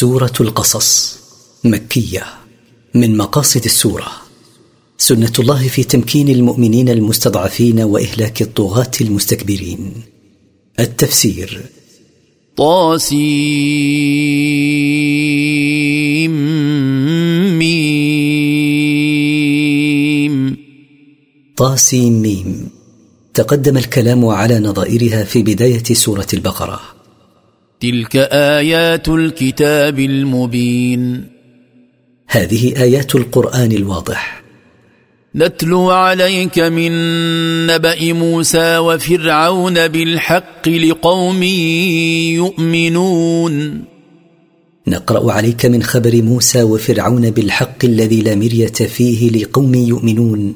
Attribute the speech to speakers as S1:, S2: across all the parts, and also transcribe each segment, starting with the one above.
S1: سورة القصص مكية من مقاصد السورة سنة الله في تمكين المؤمنين المستضعفين وإهلاك الطغاة المستكبرين التفسير
S2: طاسيم ميم
S1: طاسيم ميم تقدم الكلام على نظائرها في بداية سورة البقرة
S2: تلك ايات الكتاب المبين
S1: هذه ايات القران الواضح
S2: نتلو عليك من نبا موسى وفرعون بالحق لقوم يؤمنون
S1: نقرا عليك من خبر موسى وفرعون بالحق الذي لا مريه فيه لقوم يؤمنون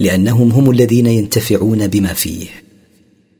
S1: لانهم هم الذين ينتفعون بما فيه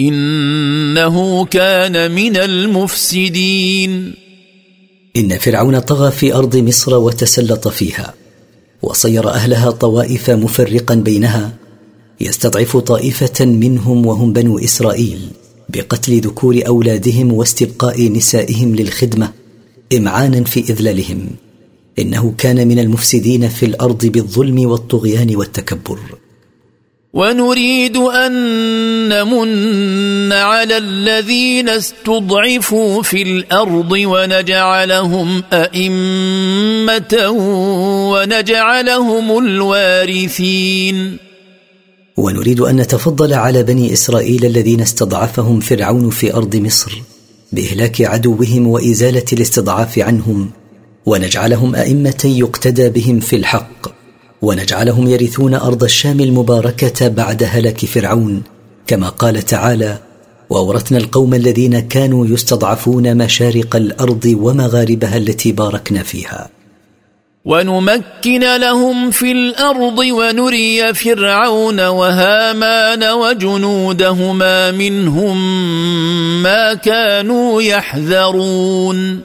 S2: انه كان من المفسدين
S1: ان فرعون طغى في ارض مصر وتسلط فيها وصير اهلها طوائف مفرقا بينها يستضعف طائفه منهم وهم بنو اسرائيل بقتل ذكور اولادهم واستبقاء نسائهم للخدمه امعانا في اذلالهم انه كان من المفسدين في الارض بالظلم والطغيان والتكبر
S2: ونريد أن نمن على الذين استضعفوا في الأرض ونجعلهم أئمة ونجعلهم الوارثين
S1: ونريد أن نتفضل على بني إسرائيل الذين استضعفهم فرعون في أرض مصر بإهلاك عدوهم وإزالة الاستضعاف عنهم ونجعلهم أئمة يقتدى بهم في الحق ونجعلهم يرثون ارض الشام المباركه بعد هلك فرعون كما قال تعالى واورثنا القوم الذين كانوا يستضعفون مشارق الارض ومغاربها التي باركنا فيها
S2: ونمكن لهم في الارض ونري فرعون وهامان وجنودهما منهم ما كانوا يحذرون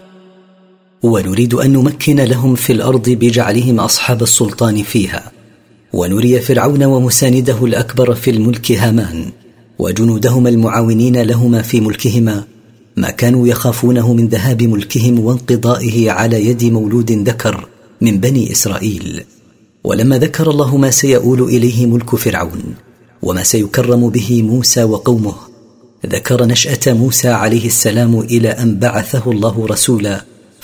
S1: ونريد ان نمكن لهم في الارض بجعلهم اصحاب السلطان فيها ونري فرعون ومسانده الاكبر في الملك هامان وجنودهما المعاونين لهما في ملكهما ما كانوا يخافونه من ذهاب ملكهم وانقضائه على يد مولود ذكر من بني اسرائيل ولما ذكر الله ما سيؤول اليه ملك فرعون وما سيكرم به موسى وقومه ذكر نشاه موسى عليه السلام الى ان بعثه الله رسولا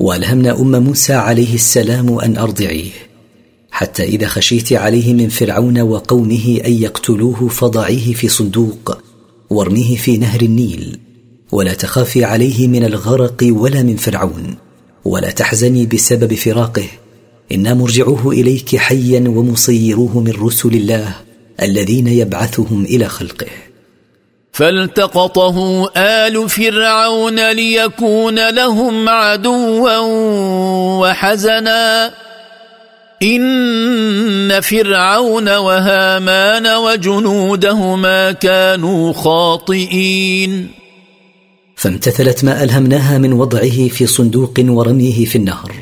S1: والهمنا ام موسى عليه السلام ان ارضعيه حتى اذا خشيت عليه من فرعون وقومه ان يقتلوه فضعيه في صندوق وارميه في نهر النيل ولا تخافي عليه من الغرق ولا من فرعون ولا تحزني بسبب فراقه انا مرجعوه اليك حيا ومصيروه من رسل الله الذين يبعثهم الى خلقه
S2: فالتقطه ال فرعون ليكون لهم عدوا وحزنا ان فرعون وهامان وجنودهما كانوا خاطئين
S1: فامتثلت ما الهمناها من وضعه في صندوق ورميه في النهر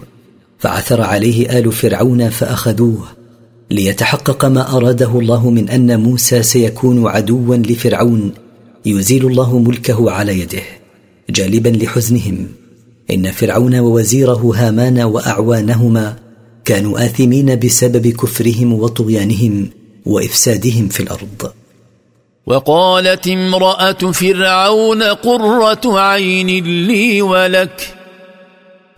S1: فعثر عليه ال فرعون فاخذوه ليتحقق ما اراده الله من ان موسى سيكون عدوا لفرعون يزيل الله ملكه على يده جالبا لحزنهم ان فرعون ووزيره هامان واعوانهما كانوا اثمين بسبب كفرهم وطغيانهم وافسادهم في الارض
S2: وقالت امراه فرعون قره عين لي ولك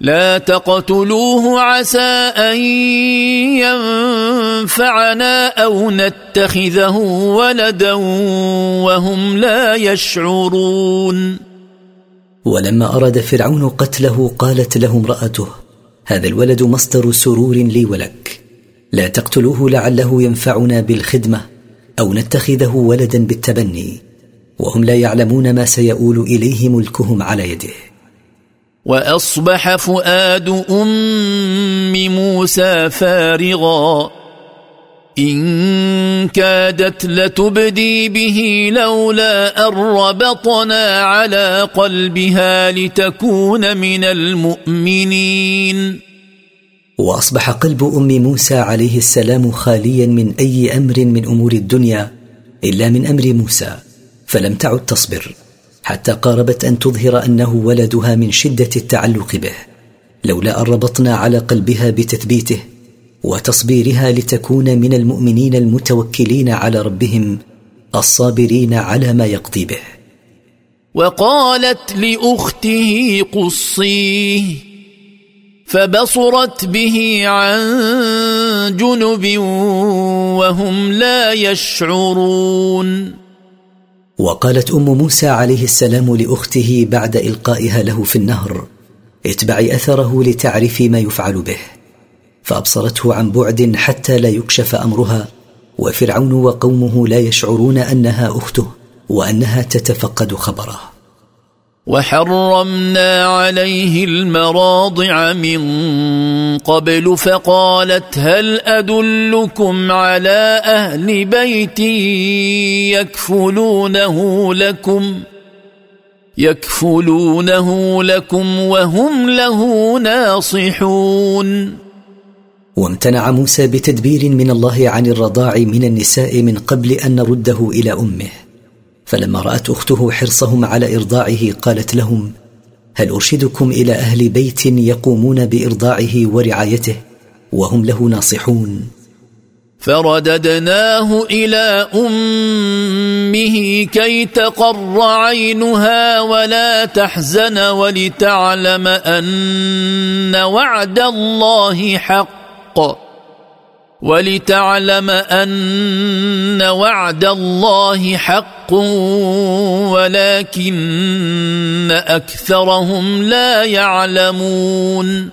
S2: لا تقتلوه عسى ان ينفعنا او نتخذه ولدا وهم لا يشعرون
S1: ولما اراد فرعون قتله قالت له امراته هذا الولد مصدر سرور لي ولك لا تقتلوه لعله ينفعنا بالخدمه او نتخذه ولدا بالتبني وهم لا يعلمون ما سيؤول اليه ملكهم على يده
S2: واصبح فؤاد ام موسى فارغا ان كادت لتبدي به لولا ان ربطنا على قلبها لتكون من المؤمنين
S1: واصبح قلب ام موسى عليه السلام خاليا من اي امر من امور الدنيا الا من امر موسى فلم تعد تصبر حتى قاربت ان تظهر انه ولدها من شده التعلق به لولا ان ربطنا على قلبها بتثبيته وتصبيرها لتكون من المؤمنين المتوكلين على ربهم الصابرين على ما يقضي به
S2: وقالت لاخته قصيه فبصرت به عن جنب وهم لا يشعرون
S1: وقالت ام موسى عليه السلام لاخته بعد القائها له في النهر اتبعي اثره لتعرفي ما يفعل به فابصرته عن بعد حتى لا يكشف امرها وفرعون وقومه لا يشعرون انها اخته وانها تتفقد خبره
S2: وحرمنا عليه المراضع من قبل فقالت هل ادلكم على اهل بيت يكفلونه لكم يكفلونه لكم وهم له ناصحون
S1: وامتنع موسى بتدبير من الله عن الرضاع من النساء من قبل ان نرده الى امه فلما رات اخته حرصهم على ارضاعه قالت لهم هل ارشدكم الى اهل بيت يقومون بارضاعه ورعايته وهم له ناصحون
S2: فرددناه الى امه كي تقر عينها ولا تحزن ولتعلم ان وعد الله حق ولتعلم ان وعد الله حق ولكن اكثرهم لا يعلمون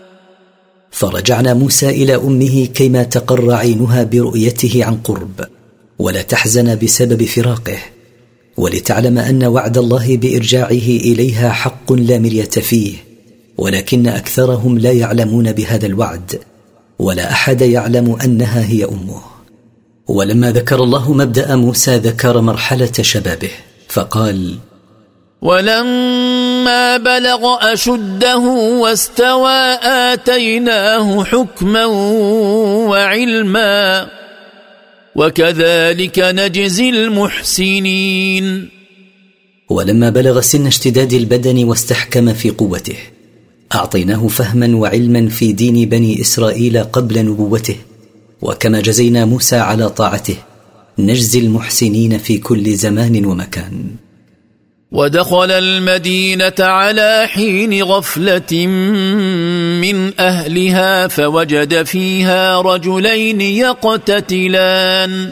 S1: فرجعنا موسى الى امه كيما تقر عينها برؤيته عن قرب ولا تحزن بسبب فراقه ولتعلم ان وعد الله بارجاعه اليها حق لا مريه فيه ولكن اكثرهم لا يعلمون بهذا الوعد ولا احد يعلم انها هي امه ولما ذكر الله مبدا موسى ذكر مرحله شبابه فقال
S2: ولما بلغ اشده واستوى اتيناه حكما وعلما وكذلك نجزي المحسنين
S1: ولما بلغ سن اشتداد البدن واستحكم في قوته اعطيناه فهما وعلما في دين بني اسرائيل قبل نبوته وكما جزينا موسى على طاعته نجزي المحسنين في كل زمان ومكان
S2: ودخل المدينه على حين غفله من اهلها فوجد فيها رجلين يقتتلان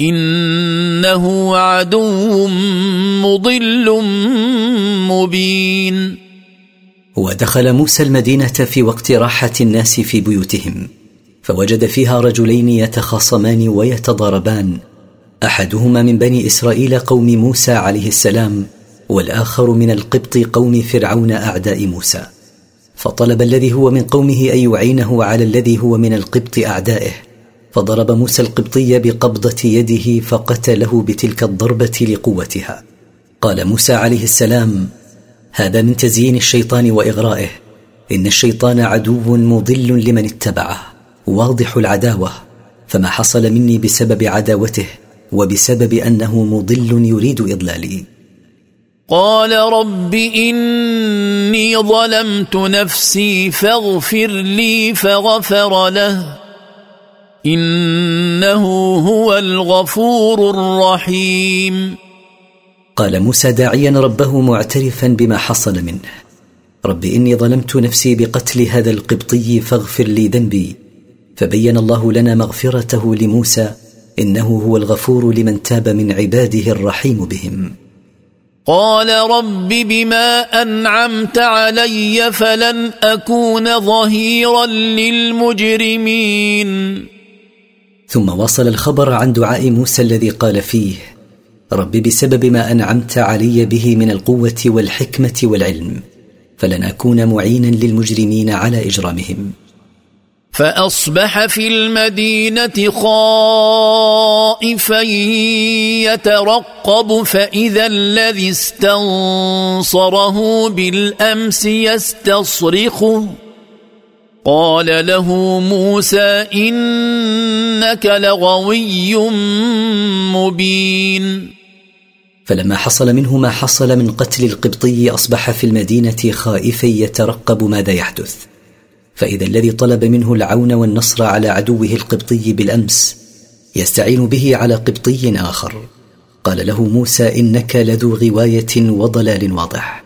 S2: إنه عدو مضل مبين
S1: ودخل موسى المدينة في وقت راحة الناس في بيوتهم فوجد فيها رجلين يتخاصمان ويتضاربان احدهما من بني اسرائيل قوم موسى عليه السلام والاخر من القبط قوم فرعون اعداء موسى فطلب الذي هو من قومه ان يعينه على الذي هو من القبط اعدائه فضرب موسى القبطي بقبضه يده فقتله بتلك الضربه لقوتها قال موسى عليه السلام هذا من تزيين الشيطان واغرائه ان الشيطان عدو مضل لمن اتبعه واضح العداوه فما حصل مني بسبب عداوته وبسبب انه مضل يريد اضلالي
S2: قال رب اني ظلمت نفسي فاغفر لي فغفر له إنه هو الغفور الرحيم
S1: قال موسى داعيا ربه معترفا بما حصل منه رب إني ظلمت نفسي بقتل هذا القبطي فاغفر لي ذنبي فبين الله لنا مغفرته لموسى انه هو الغفور لمن تاب من عباده الرحيم بهم
S2: قال رب بما انعمت علي فلن اكون ظهيرا للمجرمين
S1: ثم وصل الخبر عن دعاء موسى الذي قال فيه رب بسبب ما انعمت علي به من القوه والحكمه والعلم فلن اكون معينا للمجرمين على اجرامهم
S2: فاصبح في المدينه خائفا يترقب فاذا الذي استنصره بالامس يستصرخه قال له موسى انك لغوي مبين
S1: فلما حصل منه ما حصل من قتل القبطي اصبح في المدينه خائفا يترقب ماذا يحدث فاذا الذي طلب منه العون والنصر على عدوه القبطي بالامس يستعين به على قبطي اخر قال له موسى انك لذو غوايه وضلال واضح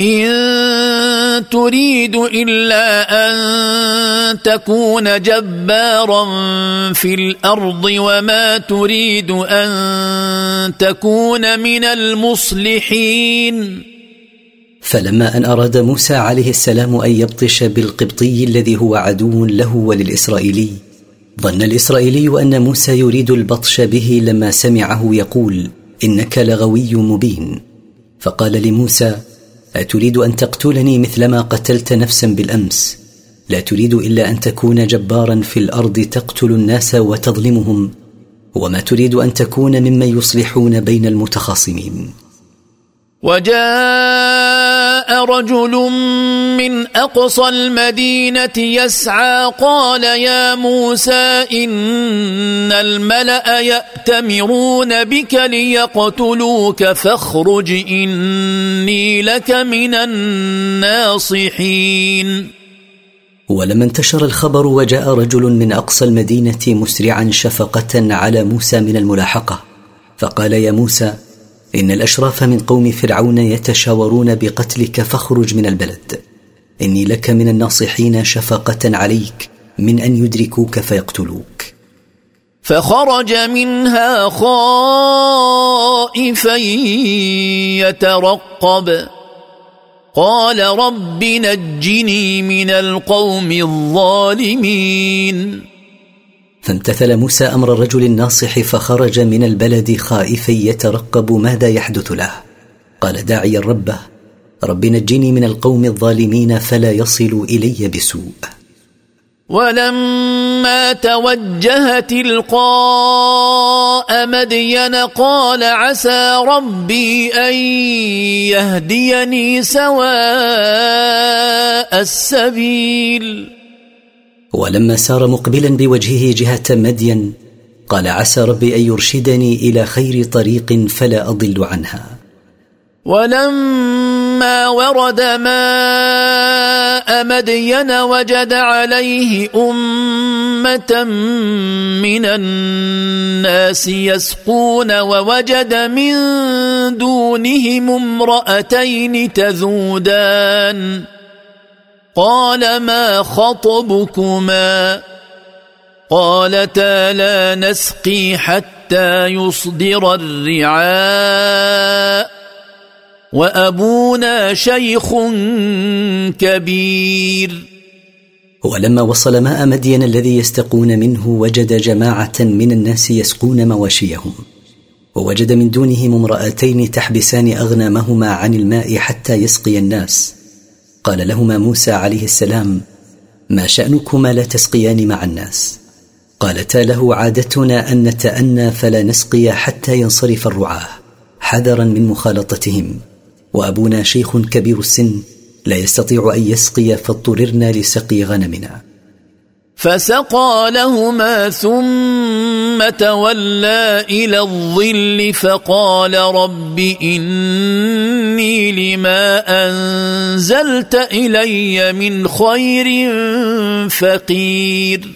S2: ان تريد الا ان تكون جبارا في الارض وما تريد ان تكون من المصلحين
S1: فلما ان اراد موسى عليه السلام ان يبطش بالقبطي الذي هو عدو له وللاسرائيلي ظن الاسرائيلي ان موسى يريد البطش به لما سمعه يقول انك لغوي مبين فقال لموسى اتريد ان تقتلني مثلما قتلت نفسا بالامس لا تريد الا ان تكون جبارا في الارض تقتل الناس وتظلمهم وما تريد ان تكون ممن يصلحون بين المتخاصمين
S2: وجاء رجل من اقصى المدينه يسعى قال يا موسى ان الملا ياتمرون بك ليقتلوك فاخرج اني لك من الناصحين
S1: ولما انتشر الخبر وجاء رجل من اقصى المدينه مسرعا شفقه على موسى من الملاحقه فقال يا موسى ان الاشراف من قوم فرعون يتشاورون بقتلك فاخرج من البلد اني لك من الناصحين شفقه عليك من ان يدركوك فيقتلوك
S2: فخرج منها خائفا يترقب قال رب نجني من القوم الظالمين
S1: فامتثل موسى امر الرجل الناصح فخرج من البلد خائفا يترقب ماذا يحدث له قال داعيا ربه رب نجني من القوم الظالمين فلا يصلوا الي بسوء
S2: ولما توجه تلقاء مدين قال عسى ربي ان يهديني سواء السبيل
S1: ولما سار مقبلا بوجهه جهه مدين قال عسى ربي ان يرشدني الى خير طريق فلا اضل عنها
S2: ولما ورد ماء مدين وجد عليه امه من الناس يسقون ووجد من دونهم امراتين تذودان قال ما خطبكما قالتا لا نسقي حتى يصدر الرعاء وابونا شيخ كبير
S1: ولما وصل ماء مدين الذي يستقون منه وجد جماعه من الناس يسقون مواشيهم ووجد من دونهم امراتين تحبسان اغنامهما عن الماء حتى يسقي الناس قال لهما موسى عليه السلام ما شانكما لا تسقيان مع الناس قالتا له عادتنا ان نتانى فلا نسقي حتى ينصرف الرعاه حذرا من مخالطتهم وابونا شيخ كبير السن لا يستطيع ان يسقي فاضطررنا لسقي غنمنا
S2: فسقى لهما ثم تولى الى الظل فقال رب اني لما انزلت الي من خير فقير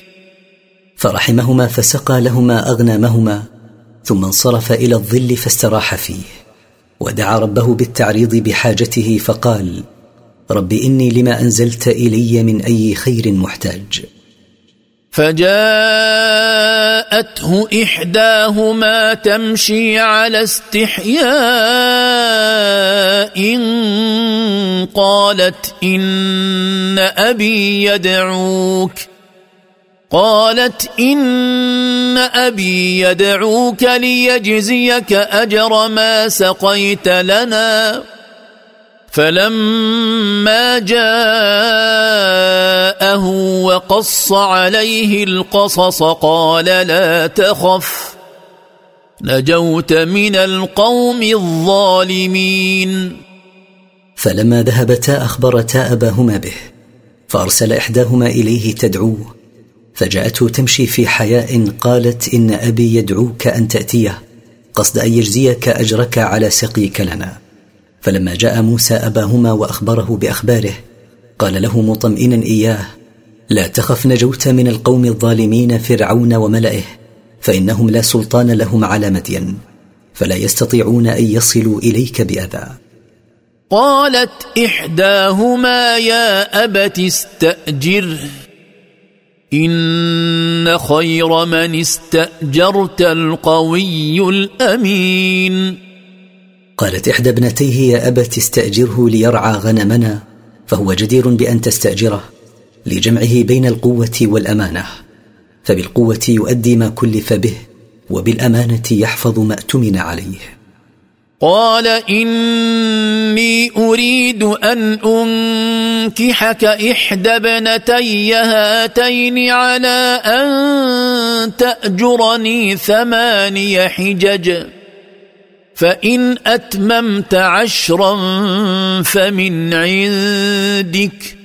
S1: فرحمهما فسقى لهما اغنامهما ثم انصرف الى الظل فاستراح فيه ودعا ربه بالتعريض بحاجته فقال رب اني لما انزلت الي من اي خير محتاج
S2: فجاءته احداهما تمشي على استحياء إن قالت ان ابي يدعوك قالت ان ابي يدعوك ليجزيك اجر ما سقيت لنا فلما جاءه وقص عليه القصص قال لا تخف نجوت من القوم الظالمين
S1: فلما ذهبتا اخبرتا اباهما به فارسل احداهما اليه تدعوه فجاءته تمشي في حياء قالت ان ابي يدعوك ان تاتيه قصد ان يجزيك اجرك على سقيك لنا فلما جاء موسى اباهما واخبره باخباره قال له مطمئنا اياه لا تخف نجوت من القوم الظالمين فرعون وملئه فانهم لا سلطان لهم على مدين فلا يستطيعون ان يصلوا اليك باذى
S2: قالت احداهما يا ابت استاجره ان خير من استاجرت القوي الامين
S1: قالت إحدى ابنتيه يا أبت استأجره ليرعى غنمنا فهو جدير بأن تستأجره لجمعه بين القوة والأمانة فبالقوة يؤدي ما كلف به وبالأمانة يحفظ ما أتمن عليه
S2: قال إني أريد أن أنكحك إحدى ابنتي هاتين على أن تأجرني ثماني حجج فان اتممت عشرا فمن عندك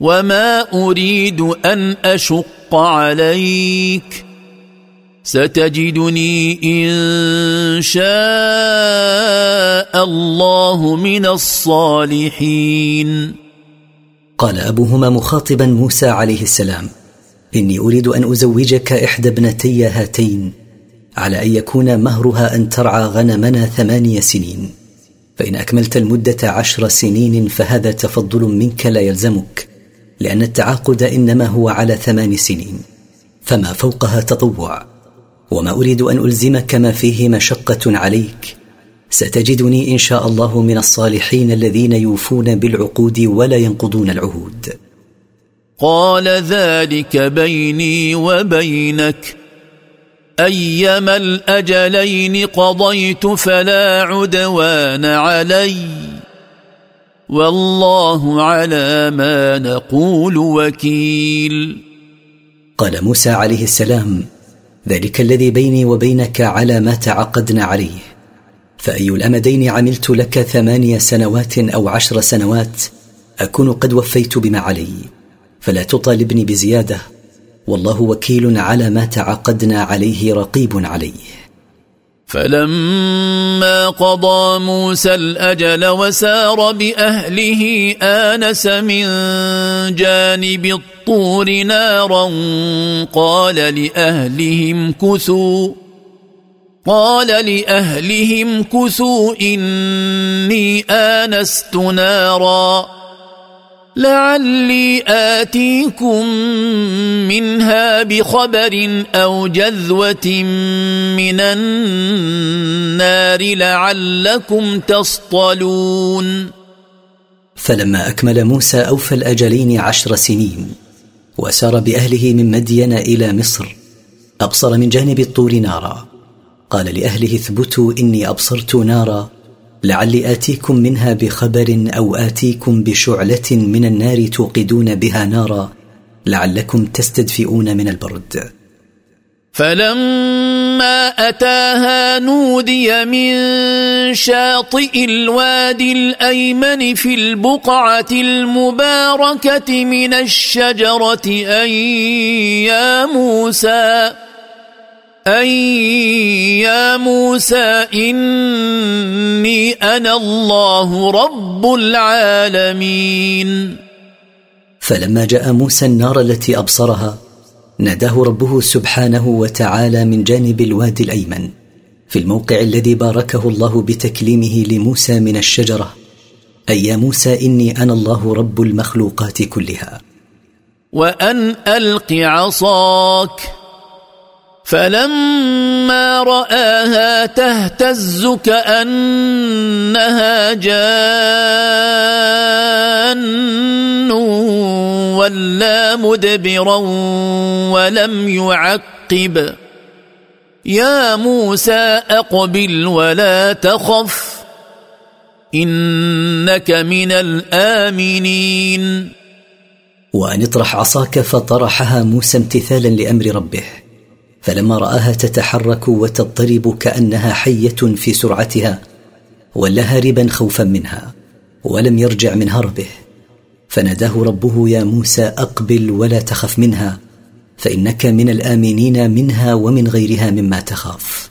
S2: وما اريد ان اشق عليك ستجدني ان شاء الله من الصالحين
S1: قال ابوهما مخاطبا موسى عليه السلام اني اريد ان ازوجك احدى ابنتي هاتين على ان يكون مهرها ان ترعى غنمنا ثماني سنين فان اكملت المده عشر سنين فهذا تفضل منك لا يلزمك لان التعاقد انما هو على ثمان سنين فما فوقها تطوع وما اريد ان الزمك ما فيه مشقه عليك ستجدني ان شاء الله من الصالحين الذين يوفون بالعقود ولا ينقضون العهود
S2: قال ذلك بيني وبينك ايما الاجلين قضيت فلا عدوان علي والله على ما نقول وكيل
S1: قال موسى عليه السلام ذلك الذي بيني وبينك على ما تعقدنا عليه فاي الامدين عملت لك ثماني سنوات او عشر سنوات اكون قد وفيت بما علي فلا تطالبني بزياده والله وكيل على ما تعاقدنا عليه رقيب عليه
S2: فلما قضى موسى الاجل وسار باهله انس من جانب الطور نارا قال لاهلهم كثوا قال لاهلهم كثوا اني انست نارا لعلي آتيكم منها بخبر أو جذوة من النار لعلكم تصطلون
S1: فلما أكمل موسى أوفى الأجلين عشر سنين وسار بأهله من مدين إلى مصر أبصر من جانب الطور نارا قال لأهله اثبتوا إني أبصرت نارا لعلي اتيكم منها بخبر او اتيكم بشعله من النار توقدون بها نارا لعلكم تستدفئون من البرد
S2: فلما اتاها نودي من شاطئ الوادي الايمن في البقعه المباركه من الشجره ان يا موسى أي يا موسى إني أنا الله رب العالمين
S1: فلما جاء موسى النار التي أبصرها ناداه ربه سبحانه وتعالى من جانب الوادي الأيمن في الموقع الذي باركه الله بتكليمه لموسى من الشجرة أي يا موسى إني أنا الله رب المخلوقات كلها
S2: وأن ألق عصاك فلما راها تهتز كانها جان ولا مدبرا ولم يعقب يا موسى اقبل ولا تخف انك من الامنين
S1: وان اطرح عصاك فطرحها موسى امتثالا لامر ربه فلما راها تتحرك وتضطرب كانها حيه في سرعتها ولا هاربا خوفا منها ولم يرجع من هربه فناداه ربه يا موسى اقبل ولا تخف منها فانك من الامنين منها ومن غيرها مما تخاف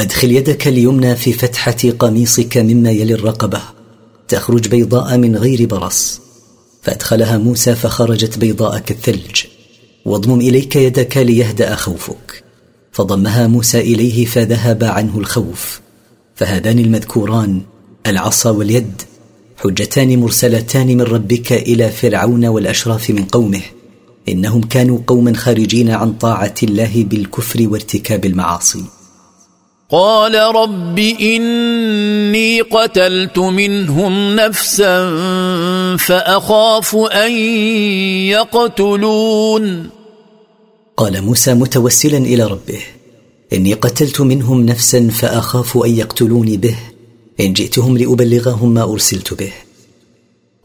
S1: أدخل يدك اليمنى في فتحة قميصك مما يلي الرقبة تخرج بيضاء من غير برص فأدخلها موسى فخرجت بيضاء كالثلج واضمم إليك يدك ليهدأ خوفك فضمها موسى إليه فذهب عنه الخوف فهذان المذكوران العصا واليد حجتان مرسلتان من ربك إلى فرعون والأشراف من قومه إنهم كانوا قوما خارجين عن طاعة الله بالكفر وارتكاب المعاصي
S2: قال رب اني قتلت منهم نفسا فاخاف ان يقتلون
S1: قال موسى متوسلا الى ربه اني قتلت منهم نفسا فاخاف ان يقتلوني به ان جئتهم لابلغهم ما ارسلت به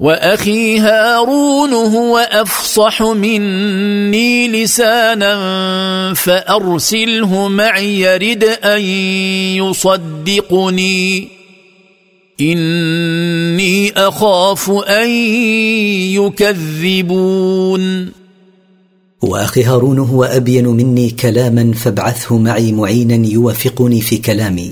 S2: واخي هارون هو افصح مني لسانا فارسله معي يرد ان يصدقني اني اخاف ان يكذبون
S1: واخي هارون هو ابين مني كلاما فابعثه معي معينا يوافقني في كلامي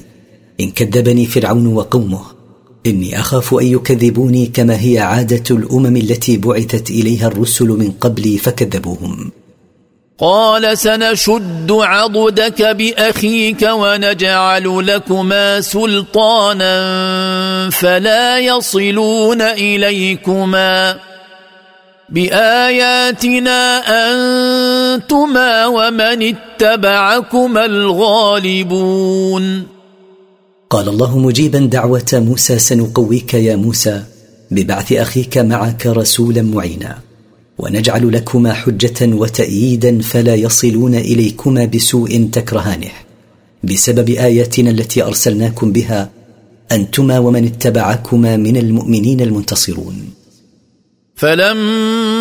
S1: ان كذبني فرعون وقومه اني اخاف ان يكذبوني كما هي عاده الامم التي بعثت اليها الرسل من قبلي فكذبوهم
S2: قال سنشد عضدك باخيك ونجعل لكما سلطانا فلا يصلون اليكما باياتنا انتما ومن اتبعكما الغالبون
S1: قال الله مجيبا دعوه موسى سنقويك يا موسى ببعث اخيك معك رسولا معينا ونجعل لكما حجه وتاييدا فلا يصلون اليكما بسوء تكرهانه بسبب اياتنا التي ارسلناكم بها انتما ومن اتبعكما من المؤمنين المنتصرون
S2: فلما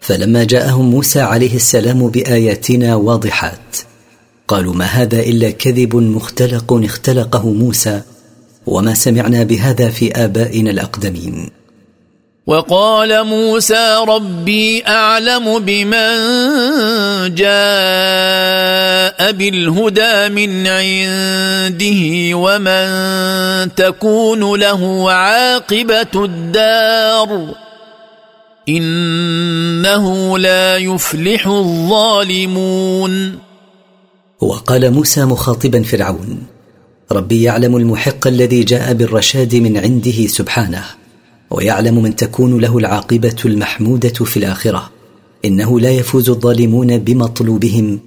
S1: فلما جاءهم موسى عليه السلام باياتنا واضحات قالوا ما هذا الا كذب مختلق اختلقه موسى وما سمعنا بهذا في ابائنا الاقدمين
S2: وقال موسى ربي اعلم بمن جاء بالهدى من عنده ومن تكون له عاقبه الدار إنه لا يفلح الظالمون
S1: وقال موسى مخاطبا فرعون ربي يعلم المحق الذي جاء بالرشاد من عنده سبحانه ويعلم من تكون له العاقبه المحموده في الاخره انه لا يفوز الظالمون بمطلوبهم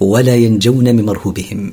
S1: ولا ينجون من مرهوبهم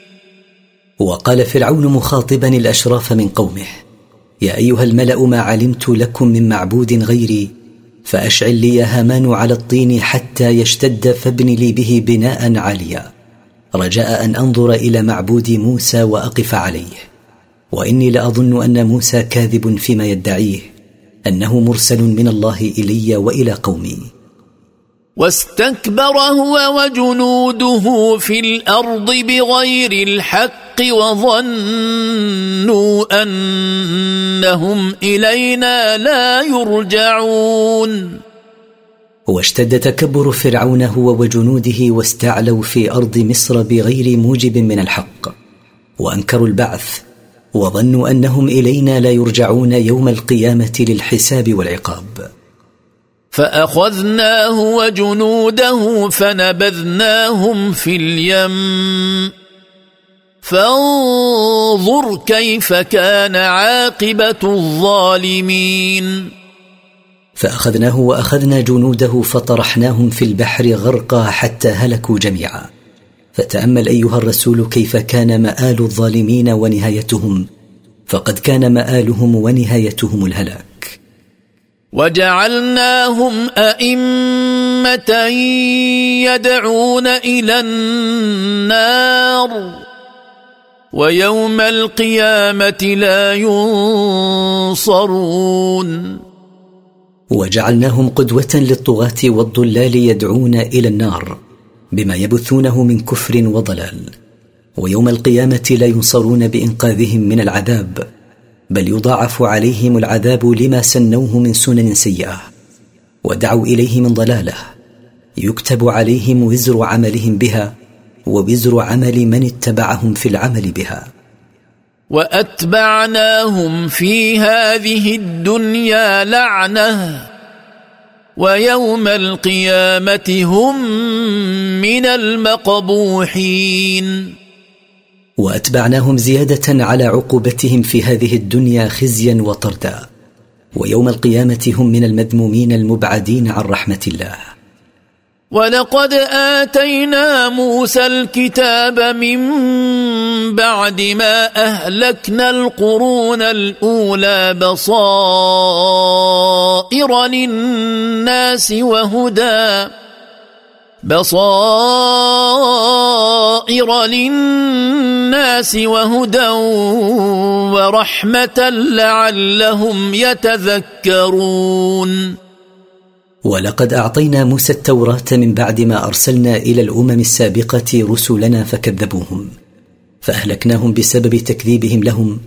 S1: وقال فرعون مخاطبا الاشراف من قومه يا ايها الملا ما علمت لكم من معبود غيري فاشعل لي هامان على الطين حتى يشتد فابن لي به بناء عاليا رجاء ان انظر الى معبود موسى واقف عليه واني لاظن ان موسى كاذب فيما يدعيه انه مرسل من الله الي والى قومي
S2: واستكبر هو وجنوده في الارض بغير الحق وظنوا انهم الينا لا يرجعون
S1: واشتد تكبر فرعون هو وجنوده واستعلوا في ارض مصر بغير موجب من الحق وانكروا البعث وظنوا انهم الينا لا يرجعون يوم القيامه للحساب والعقاب
S2: فاخذناه وجنوده فنبذناهم في اليم فانظر كيف كان عاقبه الظالمين
S1: فاخذناه واخذنا جنوده فطرحناهم في البحر غرقا حتى هلكوا جميعا فتامل ايها الرسول كيف كان مال الظالمين ونهايتهم فقد كان مالهم ونهايتهم الهلاك
S2: وجعلناهم أئمة يدعون إلى النار ويوم القيامة لا ينصرون
S1: وجعلناهم قدوة للطغاة والضلال يدعون إلى النار بما يبثونه من كفر وضلال ويوم القيامة لا ينصرون بإنقاذهم من العذاب بل يضاعف عليهم العذاب لما سنوه من سنن سيئه ودعوا اليه من ضلاله يكتب عليهم وزر عملهم بها ووزر عمل من اتبعهم في العمل بها
S2: واتبعناهم في هذه الدنيا لعنه ويوم القيامه هم من المقبوحين
S1: واتبعناهم زياده على عقوبتهم في هذه الدنيا خزيا وطردا ويوم القيامه هم من المذمومين المبعدين عن رحمه الله
S2: ولقد اتينا موسى الكتاب من بعد ما اهلكنا القرون الاولى بصائر للناس وهدى بصائر للناس وهدى ورحمه لعلهم يتذكرون
S1: ولقد اعطينا موسى التوراه من بعد ما ارسلنا الى الامم السابقه رسلنا فكذبوهم فاهلكناهم بسبب تكذيبهم لهم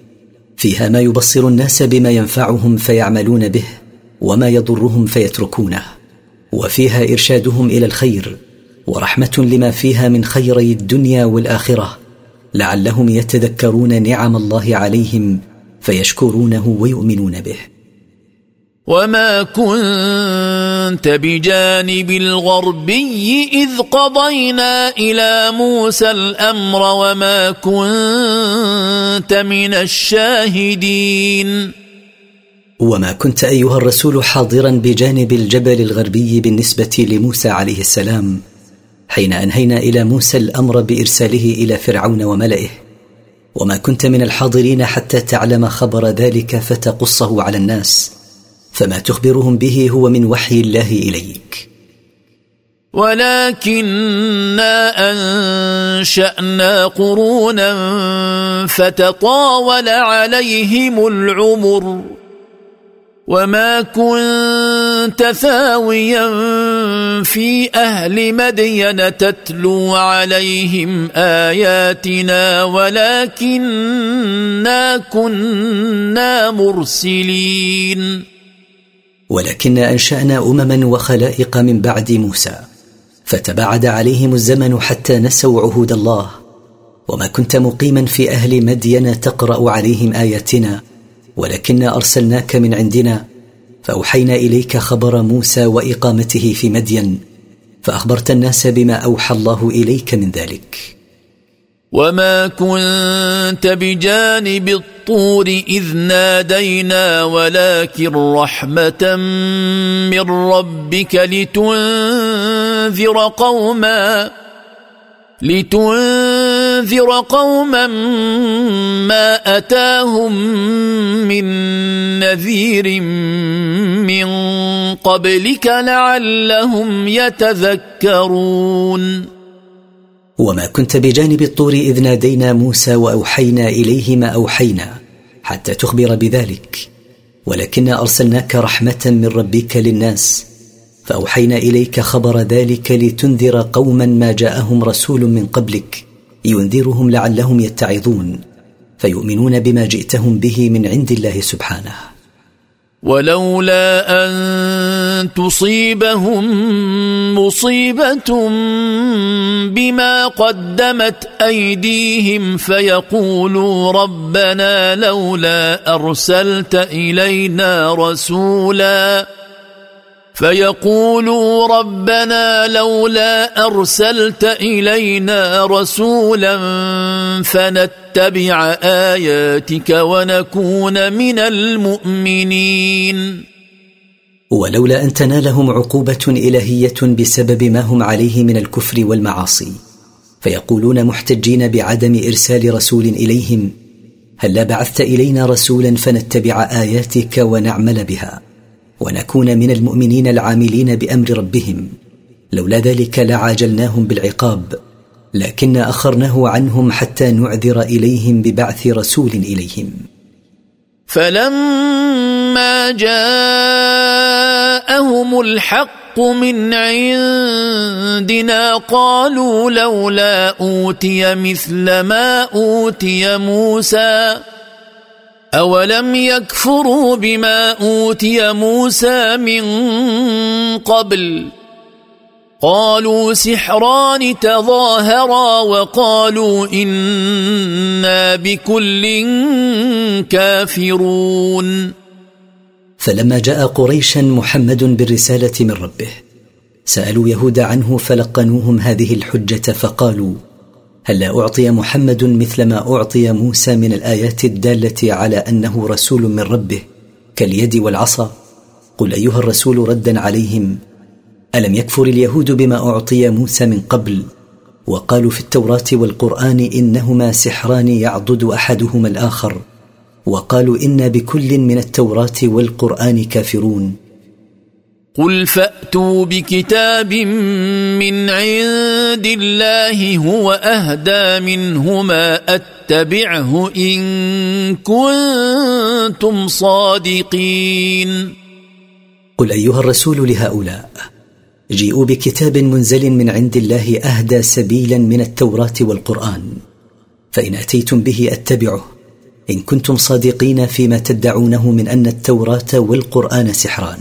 S1: فيها ما يبصر الناس بما ينفعهم فيعملون به وما يضرهم فيتركونه وفيها ارشادهم الى الخير ورحمه لما فيها من خيري الدنيا والاخره لعلهم يتذكرون نعم الله عليهم فيشكرونه ويؤمنون به
S2: وما كنت بجانب الغربي اذ قضينا الى موسى الامر وما كنت من الشاهدين
S1: وما كنت ايها الرسول حاضرا بجانب الجبل الغربي بالنسبه لموسى عليه السلام حين انهينا الى موسى الامر بارساله الى فرعون وملئه وما كنت من الحاضرين حتى تعلم خبر ذلك فتقصه على الناس فما تخبرهم به هو من وحي الله اليك
S2: ولكنا انشانا قرونا فتطاول عليهم العمر وما كنت ثاويا في اهل مدين تتلو عليهم اياتنا ولكنا كنا مرسلين
S1: ولكن انشانا امما وخلائق من بعد موسى فتباعد عليهم الزمن حتى نسوا عهود الله وما كنت مقيما في اهل مدين تقرا عليهم اياتنا ولكنا ارسلناك من عندنا فاوحينا اليك خبر موسى واقامته في مدين فاخبرت الناس بما اوحى الله اليك من ذلك
S2: وما كنت بجانب الطور اذ نادينا ولكن رحمه من ربك لتنذر قوما لتنذر قوما ما اتاهم من نذير من قبلك لعلهم يتذكرون
S1: وما كنت بجانب الطور اذ نادينا موسى واوحينا اليه ما اوحينا حتى تخبر بذلك ولكن ارسلناك رحمه من ربك للناس فاوحينا اليك خبر ذلك لتنذر قوما ما جاءهم رسول من قبلك ينذرهم لعلهم يتعظون فيؤمنون بما جئتهم به من عند الله سبحانه
S2: ولولا ان تصيبهم مصيبه بما قدمت ايديهم فيقولوا ربنا لولا ارسلت الينا رسولا فيقولوا ربنا لولا ارسلت الينا رسولا فنتبع اياتك ونكون من المؤمنين
S1: ولولا ان تنالهم عقوبه الهيه بسبب ما هم عليه من الكفر والمعاصي فيقولون محتجين بعدم ارسال رسول اليهم هلا بعثت الينا رسولا فنتبع اياتك ونعمل بها ونكون من المؤمنين العاملين بامر ربهم لولا ذلك لعاجلناهم بالعقاب لكن اخرناه عنهم حتى نعذر اليهم ببعث رسول اليهم
S2: فلما جاءهم الحق من عندنا قالوا لولا اوتي مثل ما اوتي موسى أولم يكفروا بما أوتي موسى من قبل قالوا سحران تظاهرا وقالوا إنا بكل كافرون
S1: فلما جاء قريشا محمد بالرسالة من ربه سألوا يهود عنه فلقنوهم هذه الحجة فقالوا هلا أعطي محمد مثل ما أعطي موسى من الآيات الدالة على أنه رسول من ربه كاليد والعصا قل أيها الرسول ردا عليهم ألم يكفر اليهود بما أعطي موسى من قبل وقالوا في التوراة والقرآن إنهما سحران يعضد أحدهما الآخر وقالوا إنا بكل من التوراة والقرآن كافرون
S2: قل فاتوا بكتاب من عند الله هو اهدى منهما اتبعه ان كنتم صادقين
S1: قل ايها الرسول لهؤلاء جيئوا بكتاب منزل من عند الله اهدى سبيلا من التوراه والقران فان اتيتم به اتبعه ان كنتم صادقين فيما تدعونه من ان التوراه والقران سحران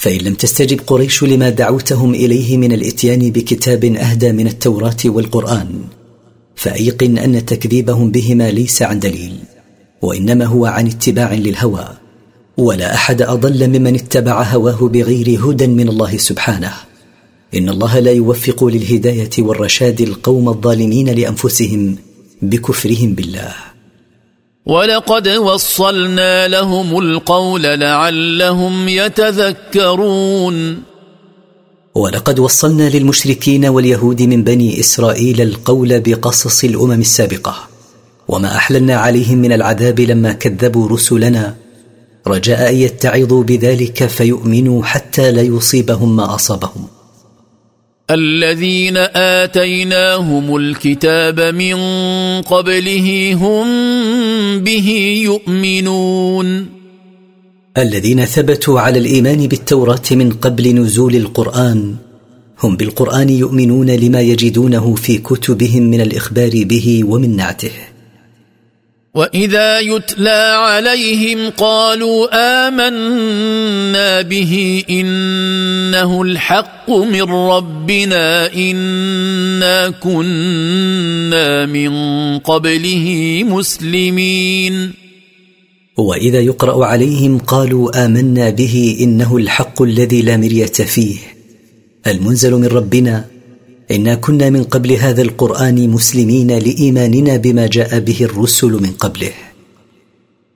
S1: فإن لم تستجب قريش لما دعوتهم إليه من الإتيان بكتاب أهدى من التوراة والقرآن فأيقن أن تكذيبهم بهما ليس عن دليل وإنما هو عن اتباع للهوى ولا أحد أضل ممن اتبع هواه بغير هدى من الله سبحانه إن الله لا يوفق للهداية والرشاد القوم الظالمين لأنفسهم بكفرهم بالله
S2: ولقد وصلنا لهم القول لعلهم يتذكرون
S1: ولقد وصلنا للمشركين واليهود من بني اسرائيل القول بقصص الامم السابقه وما احللنا عليهم من العذاب لما كذبوا رسلنا رجاء ان يتعظوا بذلك فيؤمنوا حتى لا يصيبهم ما اصابهم
S2: الذين اتيناهم الكتاب من قبله هم به يؤمنون
S1: الذين ثبتوا على الايمان بالتوراه من قبل نزول القران هم بالقران يؤمنون لما يجدونه في كتبهم من الاخبار به ومن نعته
S2: وإذا يتلى عليهم قالوا آمنا به إنه الحق من ربنا إنا كنا من قبله مسلمين
S1: وإذا يقرأ عليهم قالوا آمنا به إنه الحق الذي لا مرية فيه المنزل من ربنا انا كنا من قبل هذا القران مسلمين لايماننا بما جاء به الرسل من قبله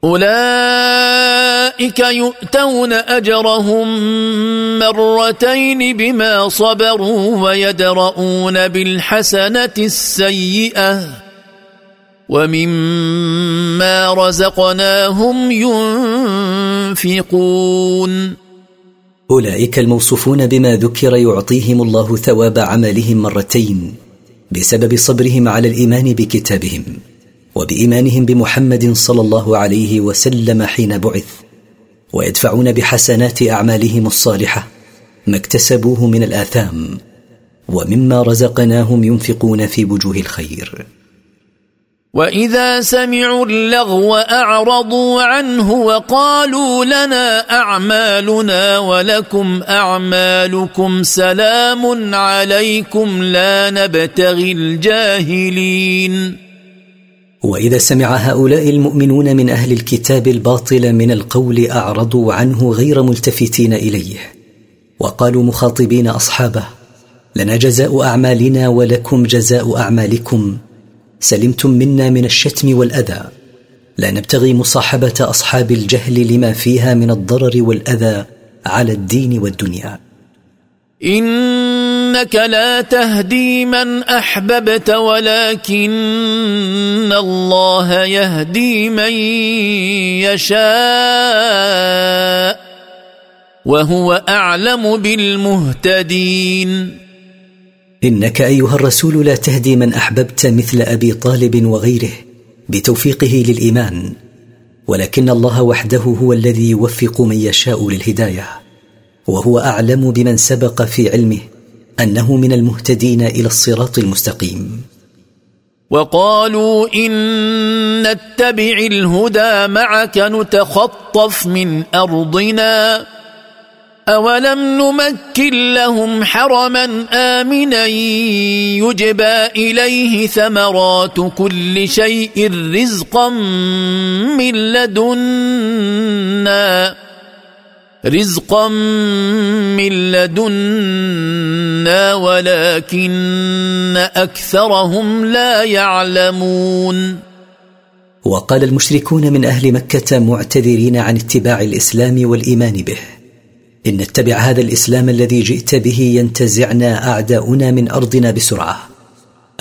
S2: اولئك يؤتون اجرهم مرتين بما صبروا ويدرؤون بالحسنه السيئه ومما رزقناهم ينفقون
S1: اولئك الموصوفون بما ذكر يعطيهم الله ثواب عملهم مرتين بسبب صبرهم على الايمان بكتابهم وبايمانهم بمحمد صلى الله عليه وسلم حين بعث ويدفعون بحسنات اعمالهم الصالحه ما اكتسبوه من الاثام ومما رزقناهم ينفقون في وجوه الخير
S2: واذا سمعوا اللغو اعرضوا عنه وقالوا لنا اعمالنا ولكم اعمالكم سلام عليكم لا نبتغي الجاهلين
S1: واذا سمع هؤلاء المؤمنون من اهل الكتاب الباطل من القول اعرضوا عنه غير ملتفتين اليه وقالوا مخاطبين اصحابه لنا جزاء اعمالنا ولكم جزاء اعمالكم سلمتم منا من الشتم والاذى لا نبتغي مصاحبه اصحاب الجهل لما فيها من الضرر والاذى على الدين والدنيا
S2: انك لا تهدي من احببت ولكن الله يهدي من يشاء وهو اعلم بالمهتدين
S1: انك ايها الرسول لا تهدي من احببت مثل ابي طالب وغيره بتوفيقه للايمان ولكن الله وحده هو الذي يوفق من يشاء للهدايه وهو اعلم بمن سبق في علمه انه من المهتدين الى الصراط المستقيم
S2: وقالوا ان نتبع الهدى معك نتخطف من ارضنا أولم نمكن لهم حرما آمنا يجبى إليه ثمرات كل شيء رزقا من لدنا رزقا من لدنا ولكن أكثرهم لا يعلمون
S1: وقال المشركون من أهل مكة معتذرين عن اتباع الإسلام والإيمان به إن نتبع هذا الإسلام الذي جئت به ينتزعنا أعداؤنا من أرضنا بسرعة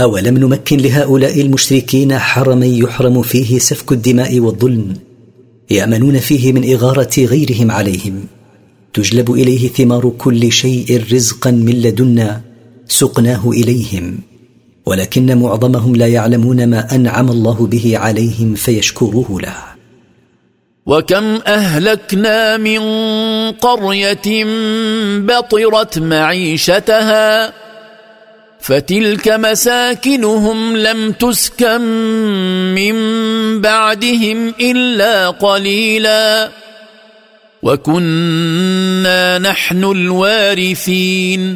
S1: أولم نمكن لهؤلاء المشركين حرما يحرم فيه سفك الدماء والظلم يأمنون فيه من إغارة غيرهم عليهم تجلب إليه ثمار كل شيء رزقا من لدنا سقناه إليهم ولكن معظمهم لا يعلمون ما أنعم الله به عليهم فيشكروه له
S2: وكم اهلكنا من قريه بطرت معيشتها فتلك مساكنهم لم تسكن من بعدهم الا قليلا وكنا نحن الوارثين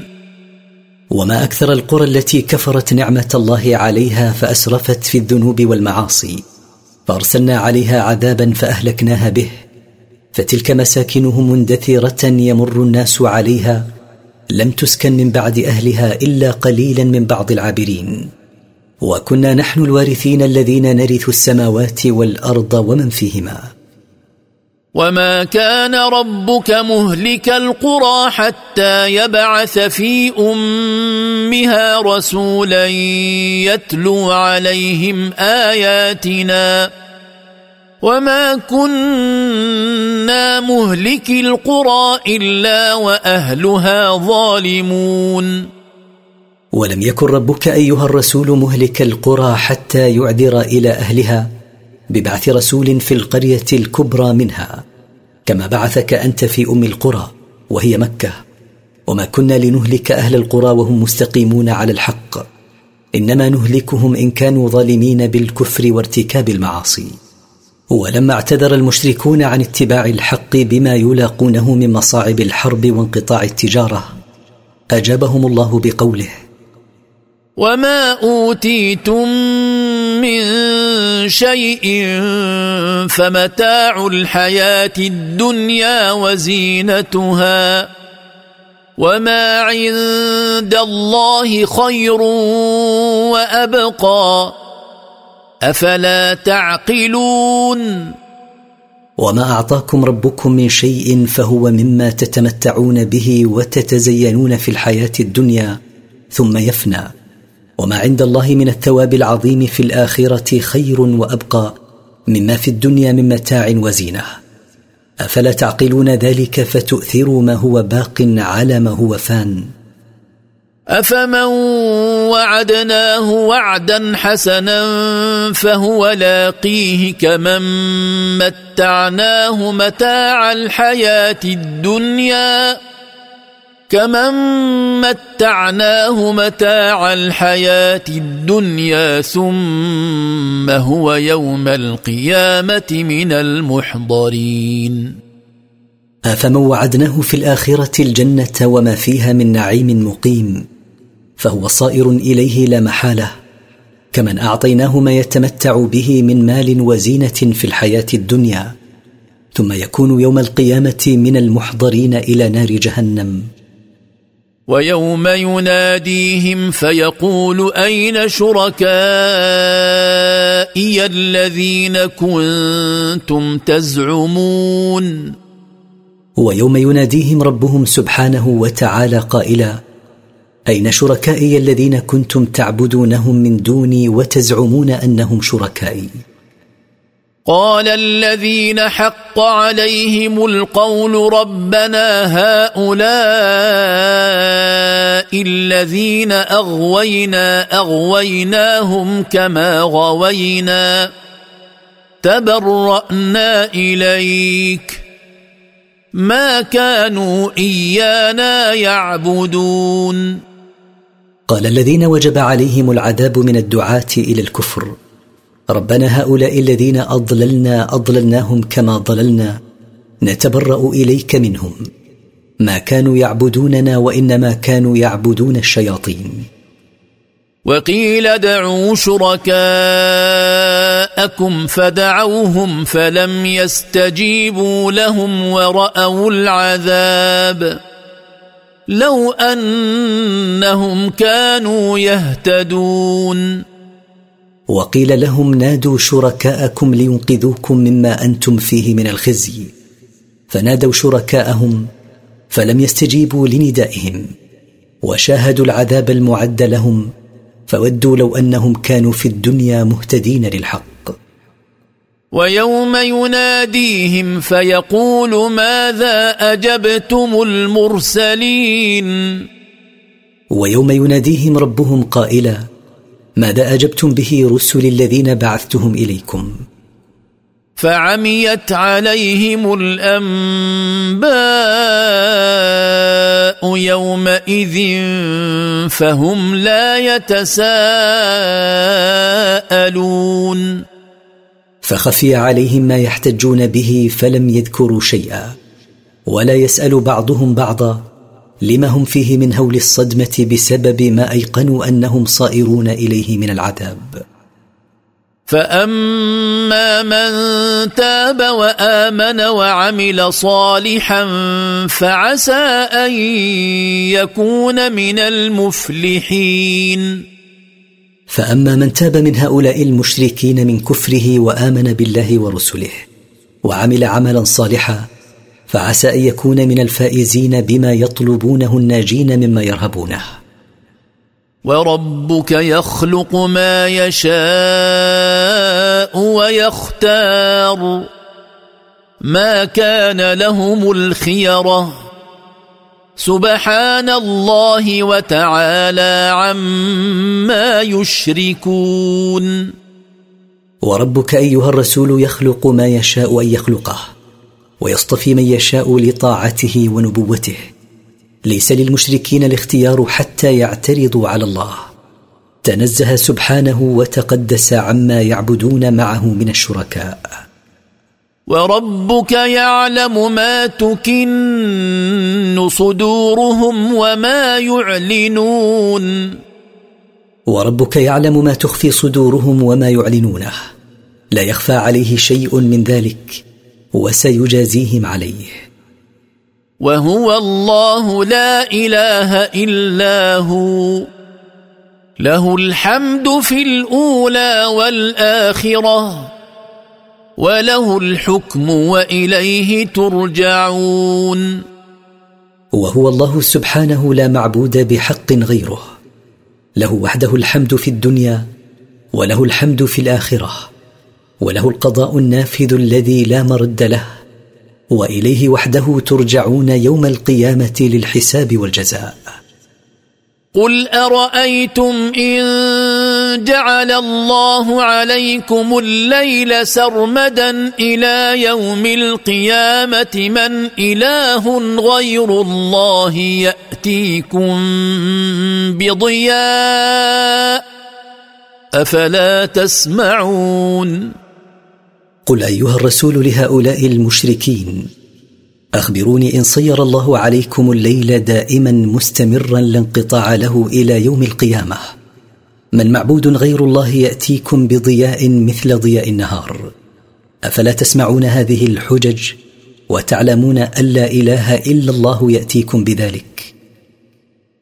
S1: وما اكثر القرى التي كفرت نعمه الله عليها فاسرفت في الذنوب والمعاصي فارسلنا عليها عذابا فاهلكناها به فتلك مساكنهم مندثره يمر الناس عليها لم تسكن من بعد اهلها الا قليلا من بعض العابرين وكنا نحن الوارثين الذين نرث السماوات والارض ومن فيهما
S2: وما كان ربك مهلك القرى حتى يبعث في امها رسولا يتلو عليهم اياتنا وما كنا مهلك القرى الا واهلها ظالمون
S1: ولم يكن ربك ايها الرسول مهلك القرى حتى يعذر الى اهلها ببعث رسول في القريه الكبرى منها كما بعثك انت في ام القرى وهي مكه وما كنا لنهلك اهل القرى وهم مستقيمون على الحق انما نهلكهم ان كانوا ظالمين بالكفر وارتكاب المعاصي ولما اعتذر المشركون عن اتباع الحق بما يلاقونه من مصاعب الحرب وانقطاع التجاره اجابهم الله بقوله
S2: وما اوتيتم من شيء فمتاع الحياه الدنيا وزينتها وما عند الله خير وابقى افلا تعقلون
S1: وما اعطاكم ربكم من شيء فهو مما تتمتعون به وتتزينون في الحياه الدنيا ثم يفنى وما عند الله من الثواب العظيم في الاخره خير وابقى مما في الدنيا من متاع وزينه افلا تعقلون ذلك فتؤثروا ما هو باق على ما هو فان
S2: افمن وعدناه وعدا حسنا فهو لاقيه كمن متعناه متاع الحياه الدنيا كمن متعناه متاع الحياة الدنيا ثم هو يوم القيامة من المحضرين
S1: أفمن وعدناه في الآخرة الجنة وما فيها من نعيم مقيم فهو صائر إليه لا محالة كمن أعطيناه ما يتمتع به من مال وزينة في الحياة الدنيا ثم يكون يوم القيامة من المحضرين إلى نار جهنم
S2: ويوم يناديهم فيقول اين شركائي الذين كنتم تزعمون
S1: ويوم يناديهم ربهم سبحانه وتعالى قائلا اين شركائي الذين كنتم تعبدونهم من دوني وتزعمون انهم شركائي
S2: قال الذين حق عليهم القول ربنا هؤلاء الذين اغوينا اغويناهم كما غوينا تبرانا اليك ما كانوا ايانا يعبدون
S1: قال الذين وجب عليهم العذاب من الدعاه الى الكفر ربنا هؤلاء الذين اضللنا اضللناهم كما ضللنا نتبرا اليك منهم ما كانوا يعبدوننا وانما كانوا يعبدون الشياطين
S2: وقيل ادعوا شركاءكم فدعوهم فلم يستجيبوا لهم وراوا العذاب لو انهم كانوا يهتدون
S1: وقيل لهم نادوا شركاءكم لينقذوكم مما انتم فيه من الخزي فنادوا شركاءهم فلم يستجيبوا لندائهم وشاهدوا العذاب المعد لهم فودوا لو انهم كانوا في الدنيا مهتدين للحق
S2: ويوم يناديهم فيقول ماذا اجبتم المرسلين
S1: ويوم يناديهم ربهم قائلا ماذا اجبتم به رسل الذين بعثتهم اليكم
S2: فعميت عليهم الانباء يومئذ فهم لا يتساءلون
S1: فخفي عليهم ما يحتجون به فلم يذكروا شيئا ولا يسال بعضهم بعضا لما هم فيه من هول الصدمه بسبب ما ايقنوا انهم صائرون اليه من العذاب
S2: فاما من تاب وامن وعمل صالحا فعسى ان يكون من المفلحين
S1: فاما من تاب من هؤلاء المشركين من كفره وامن بالله ورسله وعمل عملا صالحا فعسى ان يكون من الفائزين بما يطلبونه الناجين مما يرهبونه
S2: وربك يخلق ما يشاء ويختار ما كان لهم الخيره سبحان الله وتعالى عما يشركون
S1: وربك ايها الرسول يخلق ما يشاء ان يخلقه ويصطفي من يشاء لطاعته ونبوته ليس للمشركين الاختيار حتى يعترضوا على الله تنزه سبحانه وتقدس عما يعبدون معه من الشركاء
S2: وربك يعلم ما تكن صدورهم وما يعلنون
S1: وربك يعلم ما تخفي صدورهم وما يعلنونه لا يخفى عليه شيء من ذلك وسيجازيهم عليه
S2: وهو الله لا اله الا هو له الحمد في الاولى والاخره وله الحكم واليه ترجعون
S1: وهو الله سبحانه لا معبود بحق غيره له وحده الحمد في الدنيا وله الحمد في الاخره وله القضاء النافذ الذي لا مرد له واليه وحده ترجعون يوم القيامه للحساب والجزاء
S2: قل ارايتم ان جعل الله عليكم الليل سرمدا الى يوم القيامه من اله غير الله ياتيكم بضياء افلا تسمعون
S1: قل ايها الرسول لهؤلاء المشركين اخبروني ان صير الله عليكم الليل دائما مستمرا لا انقطاع له الى يوم القيامه من معبود غير الله ياتيكم بضياء مثل ضياء النهار افلا تسمعون هذه الحجج وتعلمون ان لا اله الا الله ياتيكم بذلك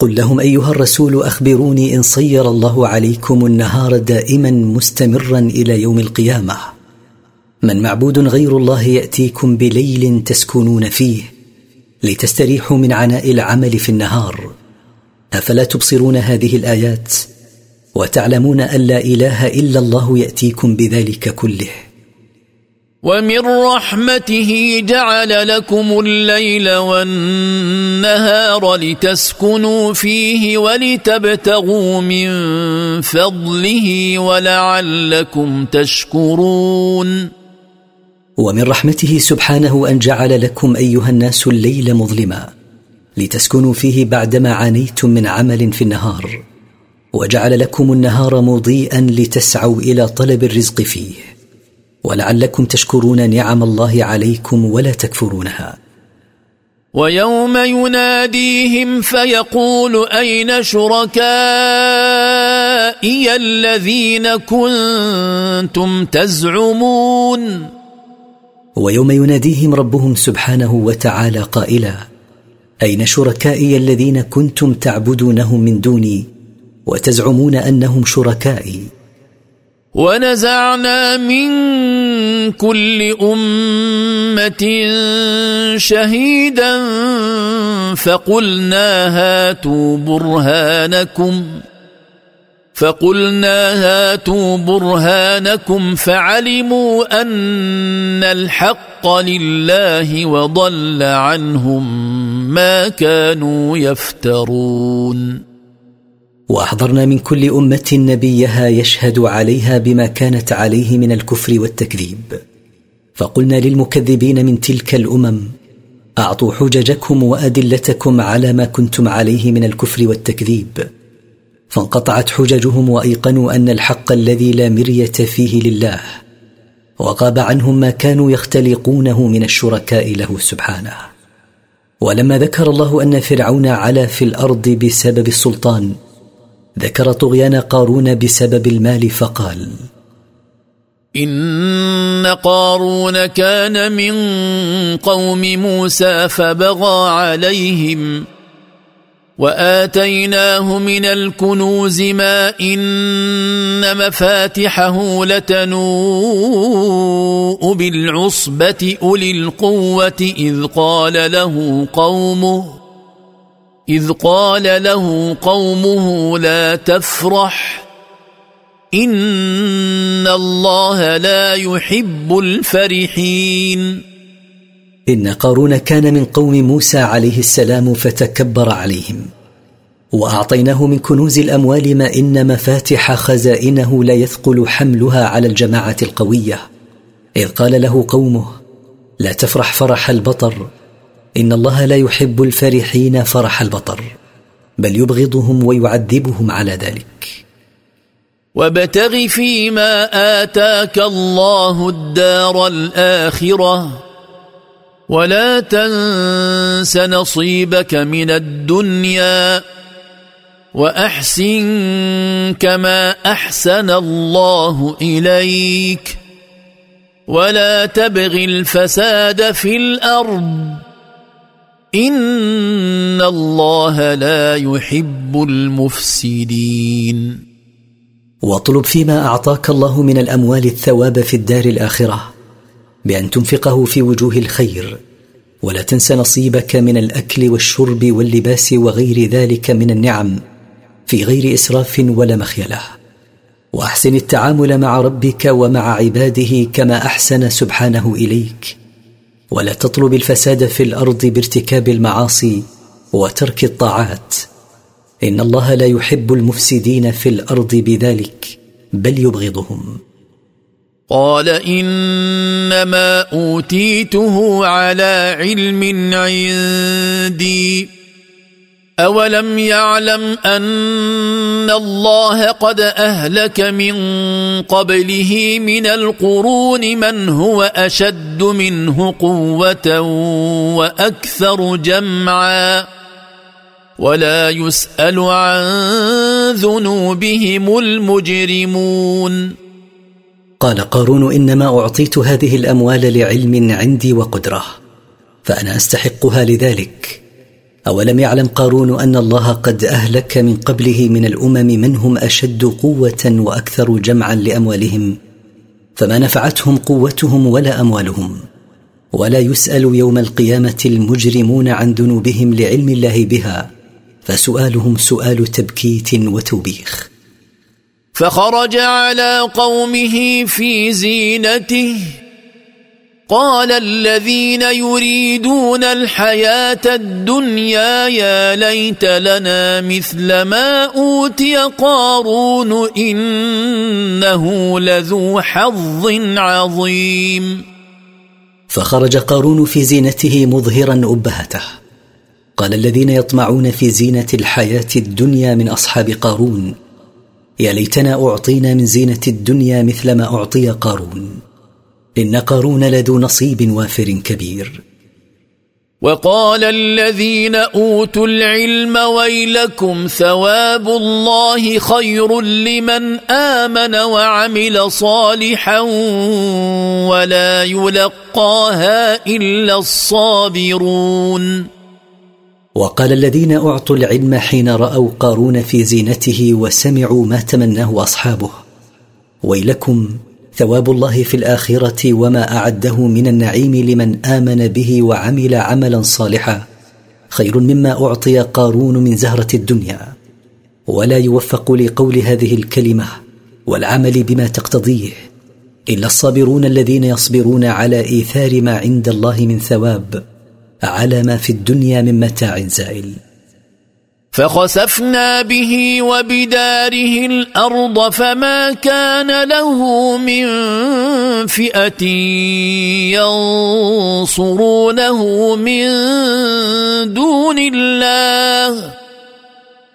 S1: قل لهم ايها الرسول اخبروني ان صير الله عليكم النهار دائما مستمرا الى يوم القيامه من معبود غير الله ياتيكم بليل تسكنون فيه لتستريحوا من عناء العمل في النهار افلا تبصرون هذه الايات وتعلمون ان لا اله الا الله ياتيكم بذلك كله
S2: ومن رحمته جعل لكم الليل والنهار لتسكنوا فيه ولتبتغوا من فضله ولعلكم تشكرون
S1: ومن رحمته سبحانه ان جعل لكم ايها الناس الليل مظلما لتسكنوا فيه بعدما عانيتم من عمل في النهار وجعل لكم النهار مضيئا لتسعوا الى طلب الرزق فيه ولعلكم تشكرون نعم الله عليكم ولا تكفرونها
S2: ويوم يناديهم فيقول أين شركائي الذين كنتم تزعمون
S1: ويوم يناديهم ربهم سبحانه وتعالى قائلا أين شركائي الذين كنتم تعبدونهم من دوني وتزعمون أنهم شركائي
S2: ونزعنا من كل امه شهيدا فقلنا هاتوا برهانكم فقلنا هاتوا برهانكم فعلموا ان الحق لله وضل عنهم ما كانوا يفترون
S1: واحضرنا من كل امه نبيها يشهد عليها بما كانت عليه من الكفر والتكذيب فقلنا للمكذبين من تلك الامم اعطوا حججكم وادلتكم على ما كنتم عليه من الكفر والتكذيب فانقطعت حججهم وايقنوا ان الحق الذي لا مريه فيه لله وغاب عنهم ما كانوا يختلقونه من الشركاء له سبحانه ولما ذكر الله ان فرعون علا في الارض بسبب السلطان ذكر طغيان قارون بسبب المال فقال
S2: ان قارون كان من قوم موسى فبغى عليهم واتيناه من الكنوز ما ان مفاتحه لتنوء بالعصبه اولي القوه اذ قال له قومه إذ قال له قومه لا تفرح إن الله لا يحب الفرحين
S1: إن قارون كان من قوم موسى عليه السلام فتكبر عليهم واعطيناه من كنوز الاموال ما ان مفاتح خزائنه لا يثقل حملها على الجماعه القويه اذ قال له قومه لا تفرح فرح البطر ان الله لا يحب الفرحين فرح البطر بل يبغضهم ويعذبهم على ذلك
S2: وابتغ فيما اتاك الله الدار الاخره ولا تنس نصيبك من الدنيا واحسن كما احسن الله اليك ولا تبغ الفساد في الارض ان الله لا يحب المفسدين
S1: واطلب فيما اعطاك الله من الاموال الثواب في الدار الاخره بان تنفقه في وجوه الخير ولا تنس نصيبك من الاكل والشرب واللباس وغير ذلك من النعم في غير اسراف ولا مخيله واحسن التعامل مع ربك ومع عباده كما احسن سبحانه اليك ولا تطلب الفساد في الارض بارتكاب المعاصي وترك الطاعات ان الله لا يحب المفسدين في الارض بذلك بل يبغضهم
S2: قال انما اوتيته على علم عندي أولم يعلم أن الله قد أهلك من قبله من القرون من هو أشد منه قوة وأكثر جمعا ولا يسأل عن ذنوبهم المجرمون
S1: قال قارون إنما أعطيت هذه الأموال لعلم عندي وقدرة فأنا أستحقها لذلك اولم يعلم قارون ان الله قد اهلك من قبله من الامم من هم اشد قوه واكثر جمعا لاموالهم فما نفعتهم قوتهم ولا اموالهم ولا يسال يوم القيامه المجرمون عن ذنوبهم لعلم الله بها فسؤالهم سؤال تبكيت وتوبيخ
S2: فخرج على قومه في زينته قال الذين يريدون الحياة الدنيا يا ليت لنا مثل ما أوتي قارون إنه لذو حظ عظيم
S1: فخرج قارون في زينته مظهرا أبهته قال الذين يطمعون في زينة الحياة الدنيا من أصحاب قارون يا ليتنا أعطينا من زينة الدنيا مثل ما أعطي قارون ان قارون لذو نصيب وافر كبير
S2: وقال الذين اوتوا العلم ويلكم ثواب الله خير لمن امن وعمل صالحا ولا يلقاها الا الصابرون
S1: وقال الذين اعطوا العلم حين راوا قارون في زينته وسمعوا ما تمناه اصحابه ويلكم ثواب الله في الاخره وما اعده من النعيم لمن امن به وعمل عملا صالحا خير مما اعطي قارون من زهره الدنيا ولا يوفق لقول هذه الكلمه والعمل بما تقتضيه الا الصابرون الذين يصبرون على ايثار ما عند الله من ثواب على ما في الدنيا من متاع زائل
S2: فخسفنا به وبداره الارض فما كان له من فئه ينصرونه من دون الله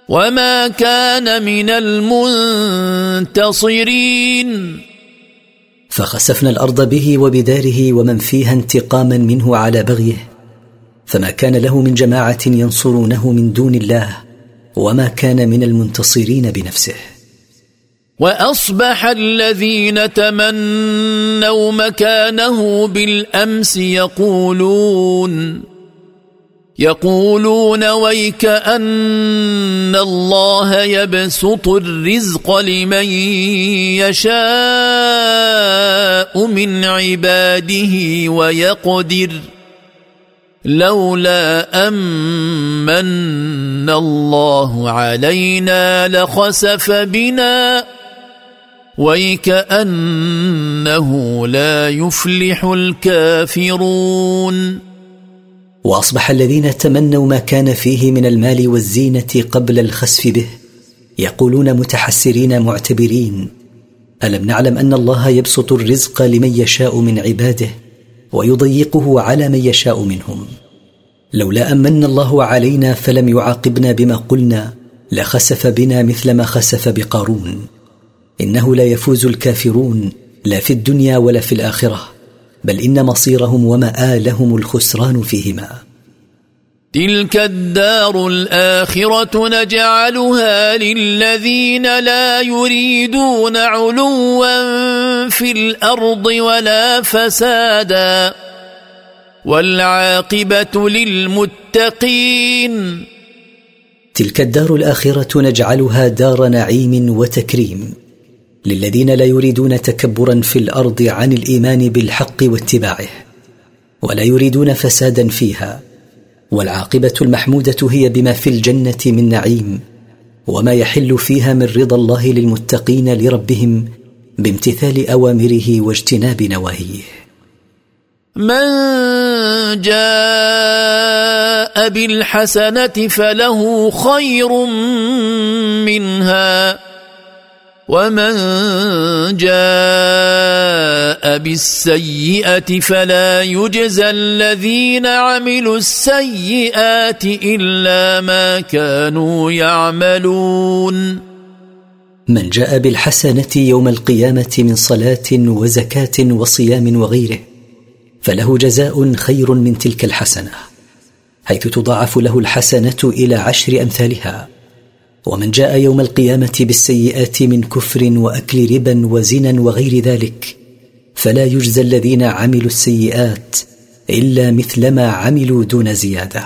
S2: وما كان من المنتصرين
S1: فخسفنا الارض به وبداره ومن فيها انتقاما منه على بغيه فما كان له من جماعه ينصرونه من دون الله وما كان من المنتصرين بنفسه
S2: واصبح الذين تمنوا مكانه بالامس يقولون يقولون ويك ان الله يبسط الرزق لمن يشاء من عباده ويقدر لولا أمن الله علينا لخسف بنا ويكأنه لا يفلح الكافرون
S1: وأصبح الذين تمنوا ما كان فيه من المال والزينة قبل الخسف به يقولون متحسرين معتبرين ألم نعلم أن الله يبسط الرزق لمن يشاء من عباده ويضيقه على من يشاء منهم لولا امن الله علينا فلم يعاقبنا بما قلنا لخسف بنا مثل ما خسف بقارون انه لا يفوز الكافرون لا في الدنيا ولا في الاخره بل ان مصيرهم ومالهم الخسران فيهما
S2: تلك الدار الآخرة نجعلها للذين لا يريدون علوا في الأرض ولا فسادا والعاقبة للمتقين
S1: تلك الدار الآخرة نجعلها دار نعيم وتكريم للذين لا يريدون تكبرا في الأرض عن الإيمان بالحق واتباعه ولا يريدون فسادا فيها والعاقبه المحموده هي بما في الجنه من نعيم وما يحل فيها من رضا الله للمتقين لربهم بامتثال اوامره واجتناب نواهيه
S2: من جاء بالحسنه فله خير منها ومن جاء بالسيئه فلا يجزى الذين عملوا السيئات الا ما كانوا يعملون
S1: من جاء بالحسنه يوم القيامه من صلاه وزكاه وصيام وغيره فله جزاء خير من تلك الحسنه حيث تضاعف له الحسنه الى عشر امثالها ومن جاء يوم القيامه بالسيئات من كفر واكل ربا وزنا وغير ذلك فلا يجزى الذين عملوا السيئات الا مثل ما عملوا دون زياده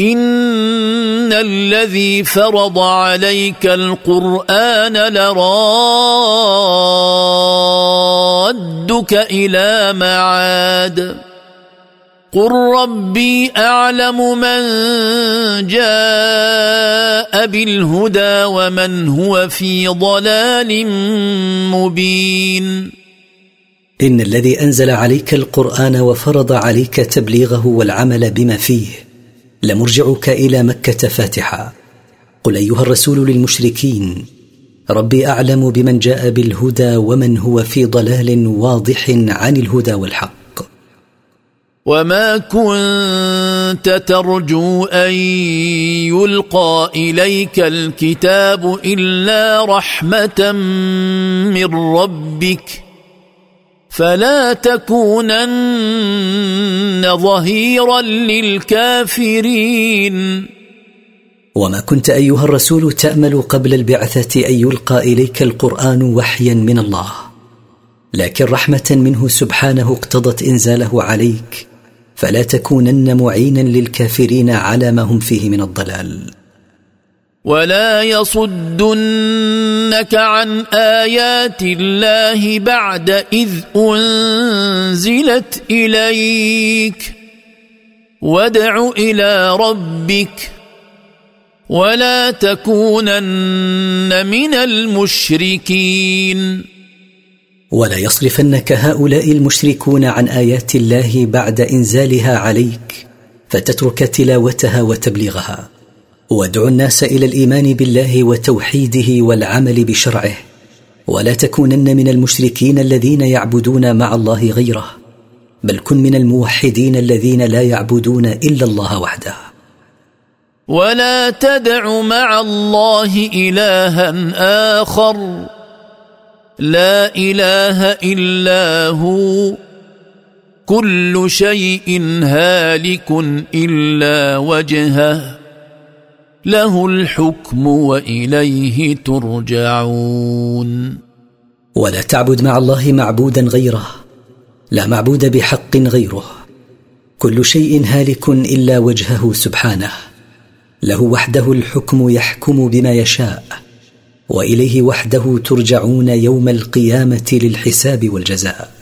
S2: ان الذي فرض عليك القران لرادك الى معاد قل ربي اعلم من جاء بالهدى ومن هو في ضلال مبين
S1: ان الذي انزل عليك القران وفرض عليك تبليغه والعمل بما فيه لمرجعك الى مكه فاتحه قل ايها الرسول للمشركين ربي اعلم بمن جاء بالهدى ومن هو في ضلال واضح عن الهدى والحق
S2: وما كنت ترجو ان يلقى اليك الكتاب الا رحمه من ربك فلا تكونن ظهيرا للكافرين
S1: وما كنت ايها الرسول تامل قبل البعثه ان يلقى اليك القران وحيا من الله لكن رحمه منه سبحانه اقتضت انزاله عليك فلا تكونن معينا للكافرين على ما هم فيه من الضلال
S2: ولا يصدنك عن ايات الله بعد اذ انزلت اليك وادع الى ربك ولا تكونن من المشركين
S1: ولا يصرفنك هؤلاء المشركون عن ايات الله بعد انزالها عليك فتترك تلاوتها وتبليغها وادع الناس الى الايمان بالله وتوحيده والعمل بشرعه ولا تكونن من المشركين الذين يعبدون مع الله غيره بل كن من الموحدين الذين لا يعبدون الا الله وحده
S2: ولا تدع مع الله الها اخر لا اله الا هو كل شيء هالك الا وجهه له الحكم واليه ترجعون
S1: ولا تعبد مع الله معبودا غيره لا معبود بحق غيره كل شيء هالك الا وجهه سبحانه له وحده الحكم يحكم بما يشاء واليه وحده ترجعون يوم القيامه للحساب والجزاء